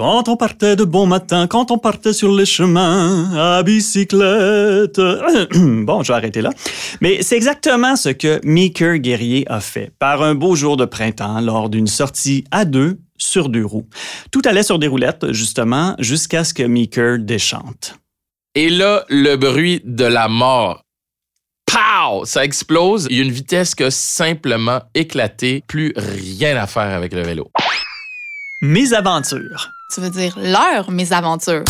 Quand on partait de bon matin, quand on partait sur les chemins à bicyclette. bon, je vais arrêter là. Mais c'est exactement ce que Meeker Guerrier a fait par un beau jour de printemps lors d'une sortie à deux sur deux roues. Tout allait sur des roulettes, justement, jusqu'à ce que Meeker déchante. Et là, le bruit de la mort. Pow! Ça explose. Il y a une vitesse qui a simplement éclaté. Plus rien à faire avec le vélo. Mes aventures. Tu veux dire leur mésaventures.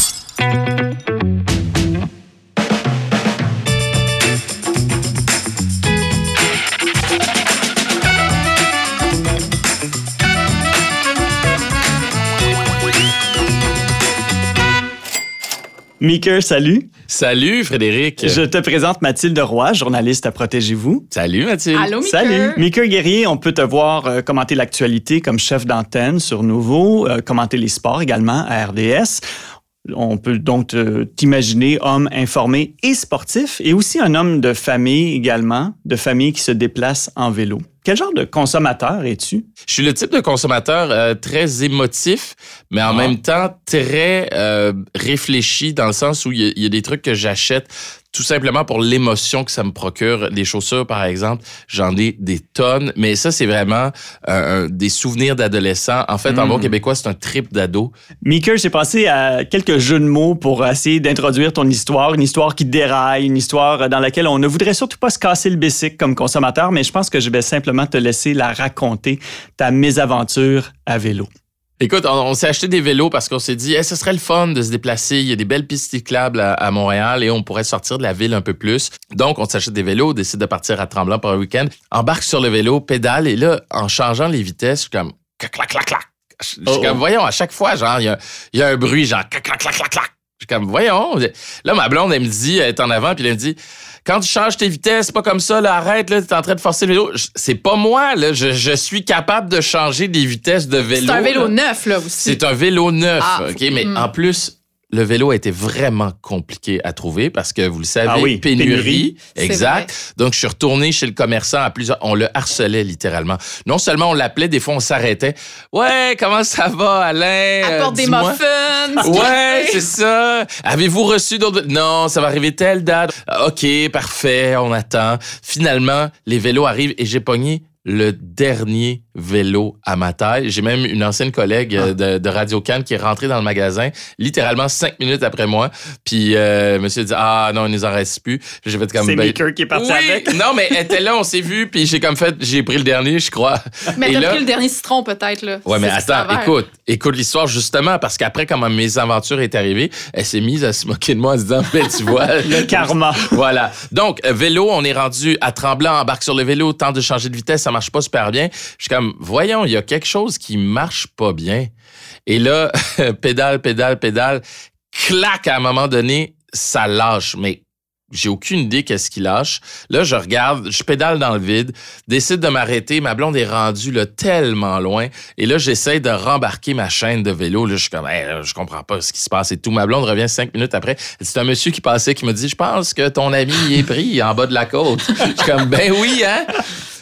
Meeker, salut. Salut, Frédéric. Je te présente Mathilde Roy, journaliste à Protégez-vous. Salut, Mathilde. Allô, Meeker? Salut. Meeker Guerrier, on peut te voir euh, commenter l'actualité comme chef d'antenne sur Nouveau, euh, commenter les sports également à RDS. On peut donc t'imaginer homme informé et sportif, et aussi un homme de famille également, de famille qui se déplace en vélo. Quel genre de consommateur es-tu? Je suis le type de consommateur euh, très émotif, mais en Ah. même temps très euh, réfléchi dans le sens où il y, a- il y a des trucs que j'achète tout simplement pour l'émotion que ça me procure. Les chaussures, par exemple, j'en ai des tonnes, mais ça, c'est vraiment euh, des souvenirs d'adolescent. En fait, en bon québécois, c'est un trip d'ado. Meeker, j'ai pensé à quelques jeux de mots pour essayer d'introduire ton histoire, une histoire qui déraille, une histoire dans laquelle on ne voudrait surtout pas se casser le bessic comme consommateur, mais je pense que je vais simplement te laisser la raconter, ta mésaventure à vélo. Écoute, on, on s'est acheté des vélos parce qu'on s'est dit, Eh, ce serait le fun de se déplacer. Il y a des belles pistes cyclables à, à Montréal et on pourrait sortir de la ville un peu plus. Donc, on s'achète des vélos, décide de partir à Tremblant pour un week-end, embarque sur le vélo, pédale et là, en changeant les vitesses, je suis comme clac, clac, clac, clac. Je suis Oh, oh. comme, voyons, à chaque fois, genre, il y a, il y a un bruit, genre, clac, clac, clac, clac, clac. Je suis comme, voyons. Là, ma blonde, elle me dit, elle est en avant, puis elle me dit, quand tu changes tes vitesses, c'est pas comme ça, là, arrête, là, t'es en train de forcer le vélo. C'est pas moi, là, je, je suis capable de changer des vitesses de vélo. C'est un vélo là. neuf, là, aussi. C'est un vélo neuf, Ah, OK? Mais hmm. en plus, le vélo a été vraiment compliqué à trouver parce que vous le savez, Ah oui, pénurie. pénurie. Exact. Donc, je suis retourné chez le commerçant à plusieurs. On le harcelait littéralement. Non seulement on l'appelait, des fois on s'arrêtait. Ouais, comment ça va, Alain? Euh, Apporte des muffins. Ouais, c'est ça. Avez-vous reçu d'autres... Non, ça va arriver telle date. Ah, OK, parfait, on attend. Finalement, les vélos arrivent et j'ai pogné le dernier vélo à ma taille. J'ai même une ancienne collègue euh, de, de Radio Cannes qui est rentrée dans le magasin littéralement cinq minutes après moi. Puis euh, monsieur dit ah non il nous en reste plus. J'ai fait comme C'est ben, Meeker qui est parti oui, avec. non mais elle était là, on s'est vu, puis j'ai comme fait, j'ai pris le dernier, je crois. Mais t'as là- pris le dernier citron, peut-être, là. Ouais, mais attends, écoute, écoute l'histoire justement, parce qu'après, quand ma mésaventure est arrivée, elle s'est mise à se moquer de moi en se disant, ben, tu vois. Le karma. Voilà. Donc, euh, vélo, on est rendu à Tremblant, embarque sur le vélo, tente de changer de vitesse, ça marche pas super bien. Je suis comme, voyons, il y a quelque chose qui marche pas bien. Et là, pédale, pédale, pédale, clac, à un moment donné, ça lâche. Mais j'ai aucune idée qu'est-ce qui lâche. Là, je regarde, je pédale dans le vide, décide de m'arrêter. Ma blonde est rendue là, tellement loin. Et là, j'essaie de rembarquer ma chaîne de vélo. Là, je suis comme, Hey, là, je comprends pas ce qui se passe et tout. Ma blonde revient cinq minutes après. C'est un monsieur qui passait qui me dit, je pense que ton ami est pris en bas de la côte. Je suis comme, ben oui, hein?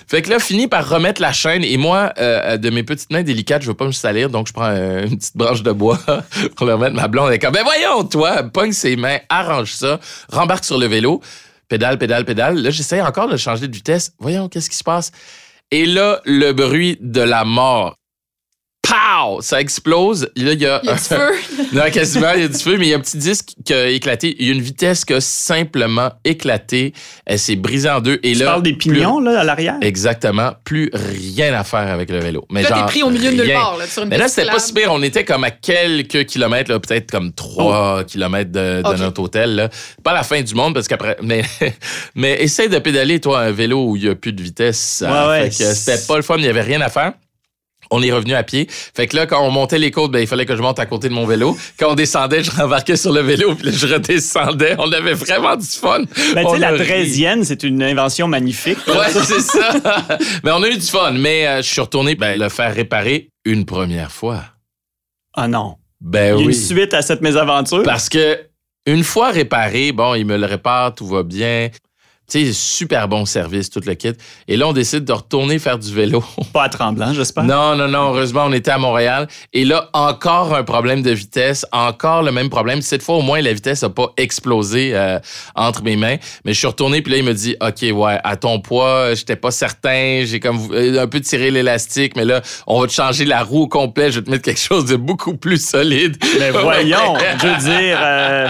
Fait que là, fini par remettre la chaîne. Et moi, euh, de mes petites mains délicates, je veux pas me salir, donc je prends euh, une petite branche de bois pour le remettre. Ma blonde elle est comme, ben voyons, toi, pogne ses mains, arrange ça, rembarque sur le vélo, pédale, pédale, pédale. Là, j'essaie encore de changer de vitesse. Voyons, qu'est-ce qui se passe? Et là, le bruit de la mort. Pow! Ça explose. Là, il y a, Il y a du feu. non, quasiment, il y a du feu, mais il y a un petit disque qui a éclaté. Il y a une vitesse qui a simplement éclaté. Elle s'est brisée en deux. Et Tu là, parles des plus- pignons là, à l'arrière? Exactement. Plus rien à faire avec le vélo. Mais Là, t'es genre, pris au milieu de nulle part, là, sur une Mais là, c'était pas si pire. On était comme à quelques kilomètres, là, peut-être comme trois kilomètres de, notre hôtel. Là. Pas la fin du monde, parce qu'après... Mais, mais essaye de pédaler, toi, un vélo où il n'y a plus de vitesse. Ouais, Euh, ouais. Fait que c'était pas le fun, il n'y avait rien à faire. On est revenu à pied. Fait que là, quand on montait les côtes, ben, il fallait que je monte à côté de mon vélo. Quand on descendait, je rembarquais sur le vélo, puis là, je redescendais. On avait vraiment du fun. Ben, tu sais, la draisienne, c'est une invention magnifique. Ouais, c'est ça. Mais on a eu du fun. Mais euh, je suis retourné ben, le faire réparer une première fois. Ah non. Ben Il y a oui. une suite à cette mésaventure? Parce que une fois réparé, bon, il me le répare, tout va bien. Tu sais, super bon service, tout le kit. Et là, on décide de retourner faire du vélo. Pas à Tremblant, j'espère. Non, non, non. Heureusement, on était à Montréal. Et là, encore un problème de vitesse. Encore le même problème. Cette fois, au moins, la vitesse n'a pas explosé euh, entre mes mains. Mais je suis retourné, puis là, il me dit, OK, ouais, à ton poids, j'étais pas certain. J'ai comme euh, un peu tiré l'élastique, mais là, on va te changer la roue au complet. Je vais te mettre quelque chose de beaucoup plus solide. Mais voyons, je veux dire... euh,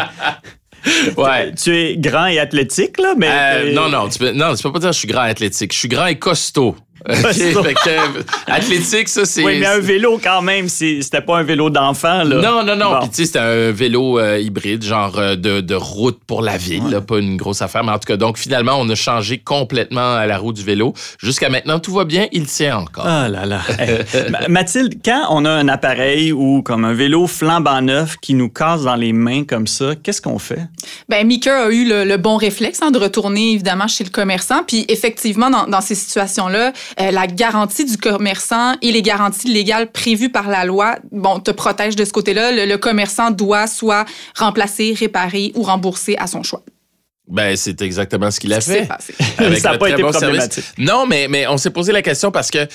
Ouais. Tu es grand et athlétique, là, mais... Euh, non, non, tu peux, non, tu peux pas dire que je suis grand et athlétique. Je suis grand et costaud. Fait que, euh, athlétique, ça, c'est. Oui, mais un vélo, quand même, c'était pas un vélo d'enfant, là. Non, non, non. Bon. Puis, tu sais, c'était un vélo euh, hybride, genre euh, de, de route pour la ville, là, pas une grosse affaire. Mais en tout cas, donc, finalement, on a changé complètement à la roue du vélo. Jusqu'à maintenant, tout va bien. Il tient encore. Ah là là. Hey. Mathilde, quand on a un appareil ou comme un vélo flambant neuf qui nous casse dans les mains comme ça, qu'est-ce qu'on fait? Ben, Mika a eu le, le bon réflexe hein, de retourner évidemment chez le commerçant. Puis effectivement, dans, dans ces situations-là, euh, la garantie du commerçant et les garanties légales prévues par la loi, bon, te protègent de ce côté-là. Le, le commerçant doit soit remplacer, réparer ou rembourser à son choix. Ben, c'est exactement ce qu'il a fait. passé. Avec Ça a le pas très été bon problématique. service. Non, mais, mais on s'est posé la question parce que,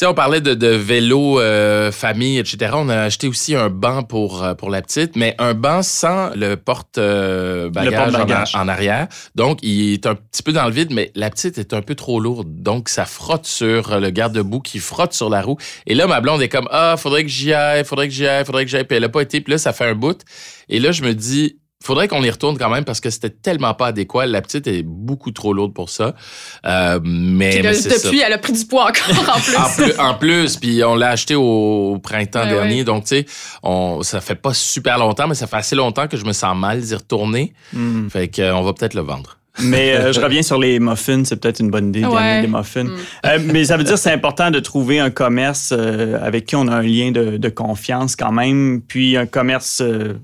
sais, on parlait de, de vélo, euh, famille, etc. On a acheté aussi un banc pour, euh, pour la petite, mais un banc sans le porte-bagage en, arrière. Donc, il est un petit peu dans le vide, mais la petite est un peu trop lourde. Donc, ça frotte sur le garde-boue qui frotte sur la roue. Et là, ma blonde est comme, ah, faudrait que j'y aille, faudrait que j'y aille, faudrait que j'y aille. Puis elle a pas été. Puis là, ça fait un bout. Et là, je me dis, faudrait qu'on y retourne quand même parce que c'était tellement pas adéquat. La petite est beaucoup trop lourde pour ça. Euh, mais, Puis mais ça. depuis, elle a pris du poids encore en plus. En plus, en plus, puis on l'a acheté au, au printemps Ouais, dernier, ouais. donc tu sais, on- ça fait pas super longtemps, mais ça fait assez longtemps que je me sens mal d'y retourner. Hmm. Fait que euh, on va peut-être le vendre. Mais euh, je reviens sur les muffins, c'est peut-être une bonne idée d'amener Ouais. des muffins. Mm. Euh, mais ça veut dire que c'est important de trouver un commerce euh, avec qui on a un lien de, de confiance quand même, puis un commerce, euh,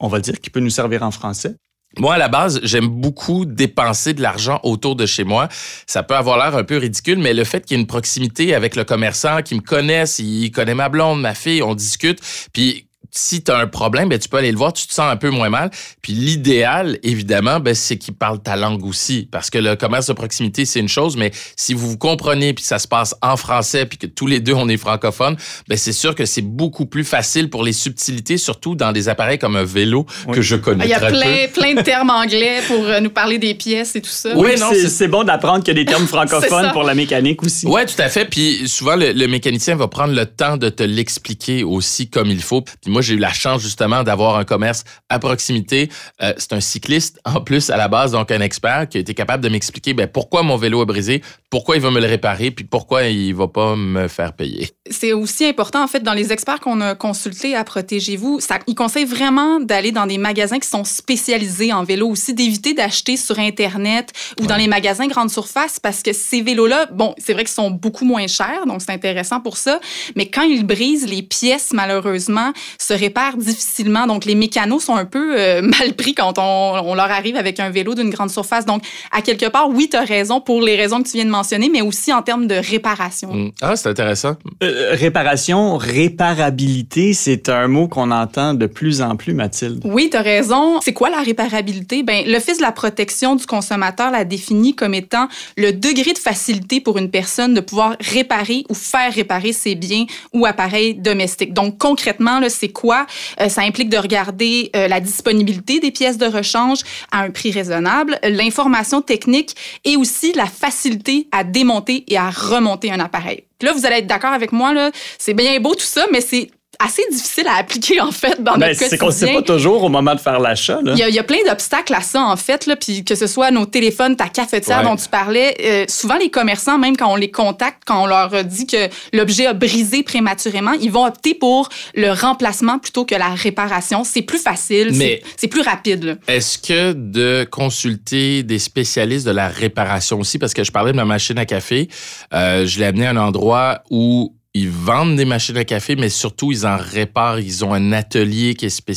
on va dire, qui peut nous servir en français. Moi, à la base, j'aime beaucoup dépenser de l'argent autour de chez moi. Ça peut avoir l'air un peu ridicule, mais le fait qu'il y ait une proximité avec le commerçant, qui me connaisse, il connaît ma blonde, ma fille, on discute, puis si tu as un problème, ben, tu peux aller le voir, tu te sens un peu moins mal. Puis l'idéal, évidemment, ben, c'est qu'il parle ta langue aussi. Parce que le commerce de proximité, c'est une chose, mais si vous vous comprenez, puis ça se passe en français, puis que tous les deux, on est francophones, ben, c'est sûr que c'est beaucoup plus facile pour les subtilités, surtout dans des appareils comme un vélo Oui. que je connais Il y a très peu. plein, plein de termes anglais pour euh, nous parler des pièces et tout ça. Oui, non, c'est- bon d'apprendre qu'il y a des termes francophones pour la mécanique aussi. Ouais, tout à fait. Puis souvent, le, le mécanicien va prendre le temps de te l'expliquer aussi comme il faut. Puis moi, j'ai eu la chance justement d'avoir un commerce à proximité. Euh, c'est un cycliste en plus à la base, donc un expert qui a été capable de m'expliquer ben, pourquoi mon vélo est brisé, pourquoi il va me le réparer, puis pourquoi il va pas me faire payer. C'est aussi important, en fait, dans les experts qu'on a consultés à Protégez-vous, ça, ils conseillent vraiment d'aller dans des magasins qui sont spécialisés en vélo aussi, d'éviter d'acheter sur Internet ou dans les magasins grande surface parce que ces vélos-là, bon, c'est vrai qu'ils sont beaucoup moins chers, donc c'est intéressant pour ça, mais quand ils brisent, les pièces, malheureusement, se réparent difficilement. Donc, les mécanos sont un peu euh, mal pris quand on, on leur arrive avec un vélo d'une grande surface. Donc, à quelque part, oui, tu as raison pour les raisons que tu viens de mentionner, mais aussi en termes de réparation. Mm. Ah, c'est intéressant. Euh, réparation, réparabilité, c'est un mot qu'on entend de plus en plus, Mathilde. Oui, tu as raison. C'est quoi la réparabilité? Ben, L'Office de la protection du consommateur la définit comme étant le degré de facilité pour une personne de pouvoir réparer ou faire réparer ses biens ou appareils domestiques. Donc, concrètement, là, c'est quoi? Euh, ça implique de regarder euh, la disponibilité des pièces de rechange à un prix raisonnable, l'information technique et aussi la facilité à démonter et à remonter un appareil. Là, vous allez être d'accord avec moi, c'est bien beau tout ça, mais c'est assez difficile à appliquer, en fait, dans Ben, notre quotidien. c'est qu'on ne sait pas toujours au moment de faire l'achat. là. Il y, a, il y a plein d'obstacles à ça, en fait, là, puis que ce soit nos téléphones, ta cafetière Ouais. dont tu parlais. euh, souvent, les commerçants, même quand on les contacte, quand on leur dit que l'objet a brisé prématurément, ils vont opter pour le remplacement plutôt que la réparation. C'est plus facile, Mais- c'est- c'est plus rapide. là. Est-ce que de consulter des spécialistes de la réparation aussi, parce que je parlais de ma machine à café, euh, je l'ai amené à un endroit où ils vendent des machines à café, mais surtout ils en réparent. Ils ont un atelier qui est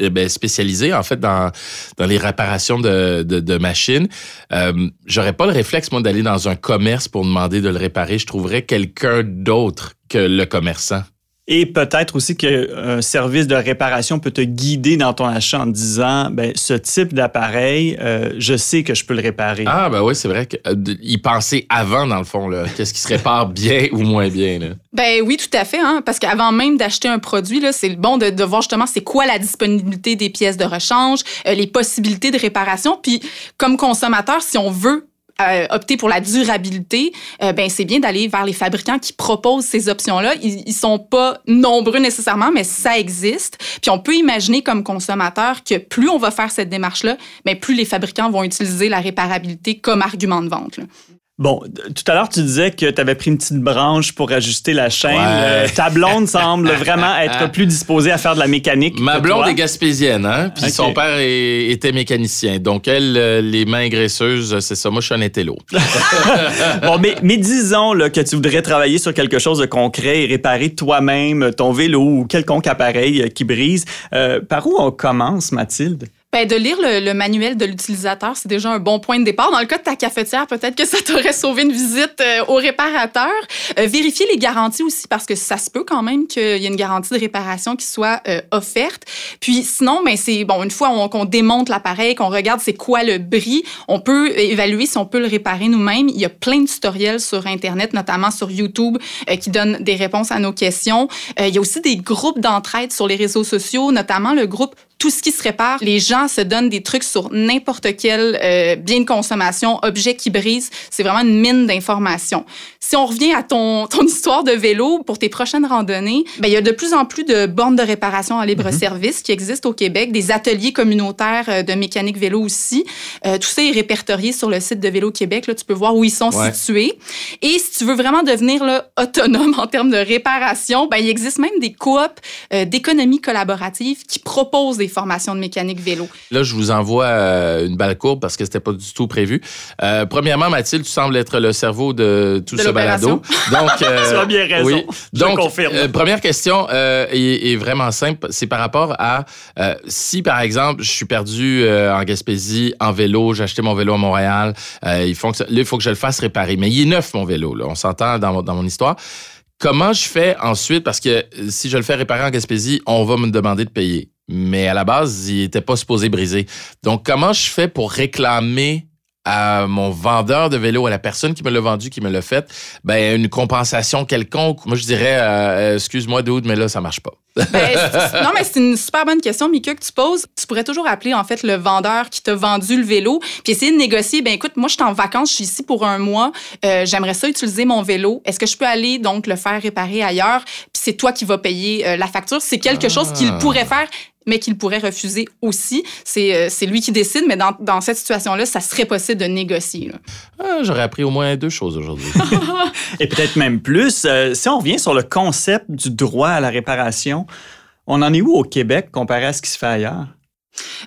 euh, ben, spécialisé en fait dans les réparations de machines. Euh, J'aurais pas le réflexe moi d'aller dans un commerce pour demander de le réparer. Je trouverais quelqu'un d'autre que le commerçant. Et peut-être aussi qu'un service de réparation peut te guider dans ton achat en te disant, ben, ce type d'appareil, euh, je sais que je peux le réparer. Ah, ben oui, c'est vrai qu'il pensait avant, dans le fond, là. Qu'est-ce qui se répare bien ou moins bien, là? Ben oui, tout à fait, hein, parce qu'avant même d'acheter un produit, là, c'est bon de, de voir justement c'est quoi la disponibilité des pièces de rechange, euh, les possibilités de réparation. Puis, comme consommateur, si on veut euh, opter pour la durabilité, euh, ben c'est bien d'aller vers les fabricants qui proposent ces options-là. Ils, sont pas nombreux nécessairement, mais ça existe. Puis on peut imaginer comme consommateur que plus on va faire cette démarche-là, ben plus les fabricants vont utiliser la réparabilité comme argument de vente. Bon, tout à l'heure, tu disais que tu avais pris une petite branche pour ajuster la chaîne. Ouais. Euh, ta blonde semble vraiment être plus disposée à faire de la mécanique. Ma blonde toi. est gaspésienne, hein? Puis son père est- était mécanicien. Donc, elle, euh, les mains graisseuses, c'est ça. Moi, je suis un intello. Bon, mais, mais disons là, que tu voudrais travailler sur quelque chose de concret et réparer toi-même ton vélo ou quelconque appareil qui brise. Euh, par où on commence, Mathilde? Ben, de lire le, le manuel de l'utilisateur, c'est déjà un bon point de départ. Dans le cas de ta cafetière, peut-être que ça t'aurait sauvé une visite euh, au réparateur. Euh, vérifier les garanties aussi, parce que ça se peut quand même qu'il y ait une garantie de réparation qui soit euh, offerte. Puis sinon, ben, c'est bon, une fois on- qu'on démonte l'appareil, qu'on regarde c'est quoi le bris, on peut évaluer si on peut le réparer nous-mêmes. Il y a plein de tutoriels sur Internet, notamment sur YouTube, euh, qui donnent des réponses à nos questions. Euh, il y a aussi des groupes d'entraide sur les réseaux sociaux, notamment le groupe tout ce qui se répare. Les gens se donnent des trucs sur n'importe quel euh, bien de consommation, objet qui brise. C'est vraiment une mine d'informations. Si on revient à ton, ton histoire de vélo pour tes prochaines randonnées, ben, il y a de plus en plus de bornes de réparation en libre-service qui existent au Québec, des ateliers communautaires euh, de mécanique vélo aussi. Euh, tout ça est répertorié sur le site de Vélo Québec. Là, tu peux voir où ils sont Ouais. situés. Et si tu veux vraiment devenir là, autonome en termes de réparation, ben, il existe même des coops euh, d'économie collaborative qui proposent des formations de mécanique vélo. Là, je vous envoie euh, une balle courbe parce que c'était pas du tout prévu. Euh, premièrement, Mathilde, tu sembles être le cerveau de tout De ce balado. Donc, euh, Tu as bien raison. Oui. Je Donc, confirme. euh, première question euh, est, est vraiment simple. C'est par rapport à euh, si, par exemple, je suis perdu euh, en Gaspésie en vélo, j'ai acheté mon vélo à Montréal, euh, il, faut que, ça- là, il faut que je le fasse réparer. Mais il est neuf, mon vélo. Là. On s'entend dans, mon- dans mon histoire. Comment je fais ensuite? Parce que si je le fais réparer en Gaspésie, on va me demander de payer. Mais à la base, il n'était pas supposé briser. Donc, comment je fais pour réclamer à mon vendeur de vélo, à la personne qui me l'a vendu, qui me l'a fait, ben une compensation quelconque? Moi, je dirais, euh, excuse-moi, dude, mais là, ça marche pas. Ben, non, mais c'est une super bonne question, Mika, que tu poses. Tu pourrais toujours appeler, en fait, le vendeur qui t'a vendu le vélo, puis essayer de négocier. Ben, écoute, moi, je suis en vacances, je suis ici pour un mois. Euh, J'aimerais ça utiliser mon vélo. Est-ce que je peux aller, donc, le faire réparer ailleurs? Puis c'est toi qui vas payer euh, la facture. C'est quelque chose qu'il pourrait faire mais qu'il pourrait refuser aussi. C'est euh, c'est lui qui décide, mais dans, dans cette situation-là, ça serait possible de négocier. Ah, J'aurais appris au moins deux choses aujourd'hui. Et peut-être même plus. euh, si on revient sur le concept du droit à la réparation, on en est où au Québec comparé à ce qui se fait ailleurs?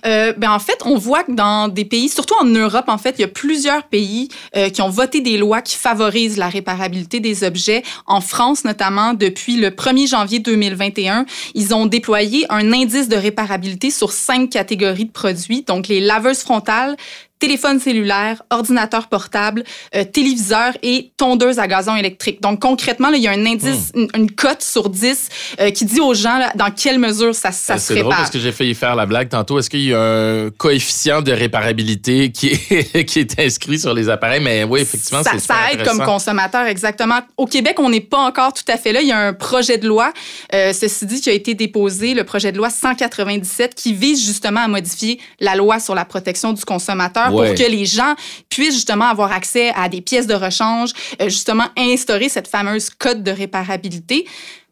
Euh, ben en fait, on voit que dans des pays, surtout en Europe, en fait, il y a plusieurs pays euh, qui ont voté des lois qui favorisent la réparabilité des objets. En France, notamment, depuis le 1er janvier 2021, ils ont déployé un indice de réparabilité sur cinq catégories de produits, donc les laveuses frontales, téléphone cellulaire, ordinateur portable, euh, téléviseur et tondeuse à gazon électrique. Donc concrètement, là, il y a un indice, une, une cote sur 10 euh, qui dit aux gens là, dans quelle mesure ça, ça se C'est drôle répare. parce que j'ai failli faire la blague tantôt. Est-ce qu'il y a un coefficient de réparabilité qui est, qui est inscrit sur les appareils? Mais oui, effectivement, ça, c'est ça aide comme consommateur, exactement. Au Québec, on n'est pas encore tout à fait là. Il y a un projet de loi, euh, ceci dit, qui a été déposé, le projet de loi 197, qui vise justement à modifier la loi sur la protection du consommateur Ouais. pour que les gens puissent justement avoir accès à des pièces de rechange, euh, justement instaurer cette fameuse code de réparabilité.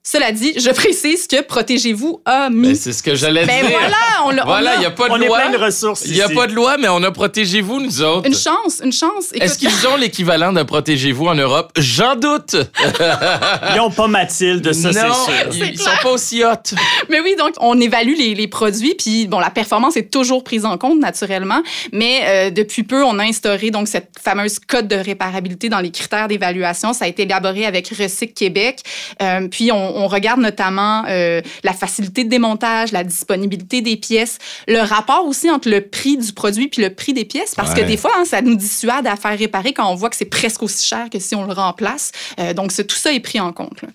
Cela dit, je précise que Protégez-vous a mis... Ben, c'est ce que j'allais Ben dire. voilà, on l'a... on Voilà, il n'y a pas de On est loi. plein de ressources Il n'y a pas de loi, mais on a protégez-vous, nous autres. Une chance, une chance. Est-ce qu'ils ont l'équivalent de protégez-vous en Europe? J'en doute. Ils n'ont pas Mathilde, ça c'est non, sûr. ils, ils sont pas aussi hot. Mais oui, donc on évalue les, les produits, puis bon, la performance est toujours prise en compte naturellement, mais euh, depuis peu, on a instauré donc cette fameuse code de réparabilité dans les critères d'évaluation. Ça a été élaboré avec Recyc Québec, Euh, puis on, on regarde notamment euh, la facilité de démontage, la disponibilité des pièces, le rapport aussi entre le prix du produit puis le prix des pièces, parce que des fois, hein, ça nous dissuade à faire réparer quand on voit que c'est presque aussi cher que si on le remplace. Euh, donc tout ça est pris en compte. là.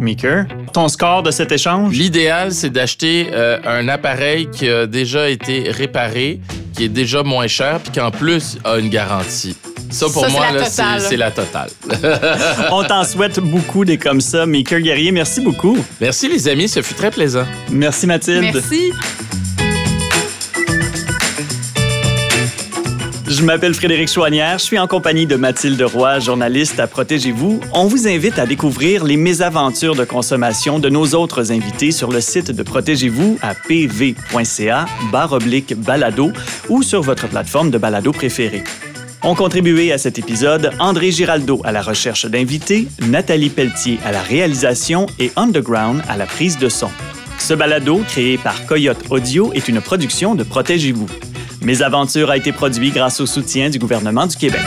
Meeker, ton score de cet échange? L'idéal, c'est d'acheter euh, un appareil qui a déjà été réparé, qui est déjà moins cher, puis qui en plus a une garantie. Ça, pour Ça, moi, c'est la totale. On t'en souhaite beaucoup des comme ça. Meeker Guerrier, merci beaucoup. Merci, les amis, ce fut très plaisant. Merci Mathilde. Merci. Je m'appelle Frédéric Chouanière, je suis en compagnie de Mathilde Roy, journaliste à Protégez-vous. On vous invite à découvrir les mésaventures de consommation de nos autres invités sur le site de Protégez-vous à pv.ca barre oblique balado ou sur votre plateforme de balado préférée. Ont contribué à cet épisode André Giraldo à la recherche d'invités, Nathalie Pelletier à la réalisation et Underground à la prise de son. Ce balado, créé par Coyote Audio, est une production de Protégez-vous. Mes aventures a été produit grâce au soutien du gouvernement du Québec.